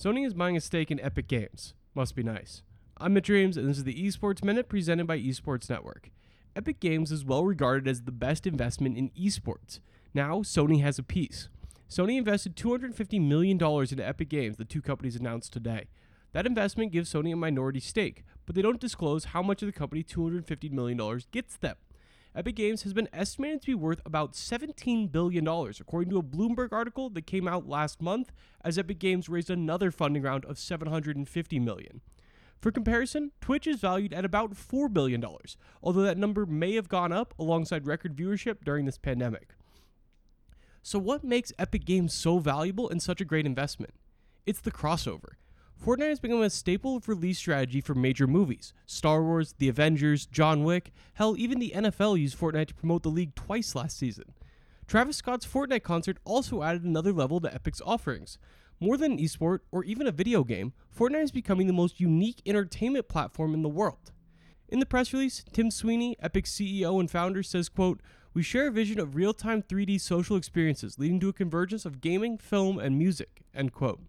Sony is buying a stake in Epic Games. Must be nice. I'm Mitch Reames, and this is the Esports Minute presented by Esports Network. Epic Games is well regarded as the best investment in esports. Now, Sony has a piece. Sony invested $250 million into Epic Games, the two companies announced today. That investment gives Sony a minority stake, but they don't disclose how much of the company $250 million gets them. Epic Games has been estimated to be worth about $17 billion, according to a Bloomberg article that came out last month, as Epic Games raised another funding round of 750 million. For comparison, Twitch is valued at about $4 billion, although that number may have gone up alongside record viewership during this pandemic. So, what makes Epic Games so valuable and such a great investment? It's the crossover. Fortnite has become a staple of release strategy for major movies. Star Wars, The Avengers, John Wick, hell, even the NFL used Fortnite to promote the league twice last season. Travis Scott's Fortnite concert also added another level to Epic's offerings. More than an esport or even a video game, Fortnite is becoming the most unique entertainment platform in the world. In the press release, Tim Sweeney, Epic's CEO and founder, says, quote, We share a vision of real-time 3D social experiences leading to a convergence of gaming, film, and music, end quote.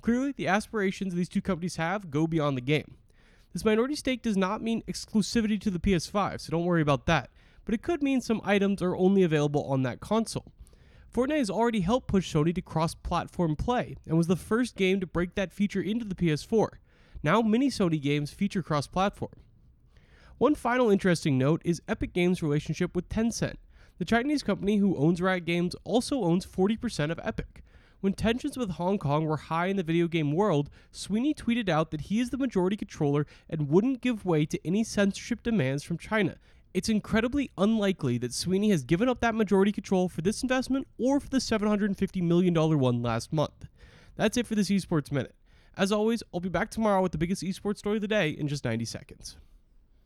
Clearly, the aspirations these two companies have go beyond the game. This minority stake does not mean exclusivity to the PS5, so don't worry about that, but it could mean some items are only available on that console. Fortnite has already helped push Sony to cross platform play and was the first game to break that feature into the PS4. Now, many Sony games feature cross platform. One final interesting note is Epic Games' relationship with Tencent. The Chinese company who owns Riot Games also owns 40% of Epic. When tensions with Hong Kong were high in the video game world, Sweeney tweeted out that he is the majority controller and wouldn't give way to any censorship demands from China. It's incredibly unlikely that Sweeney has given up that majority control for this investment or for the $750 million one last month. That's it for this Esports Minute. As always, I'll be back tomorrow with the biggest esports story of the day in just 90 seconds.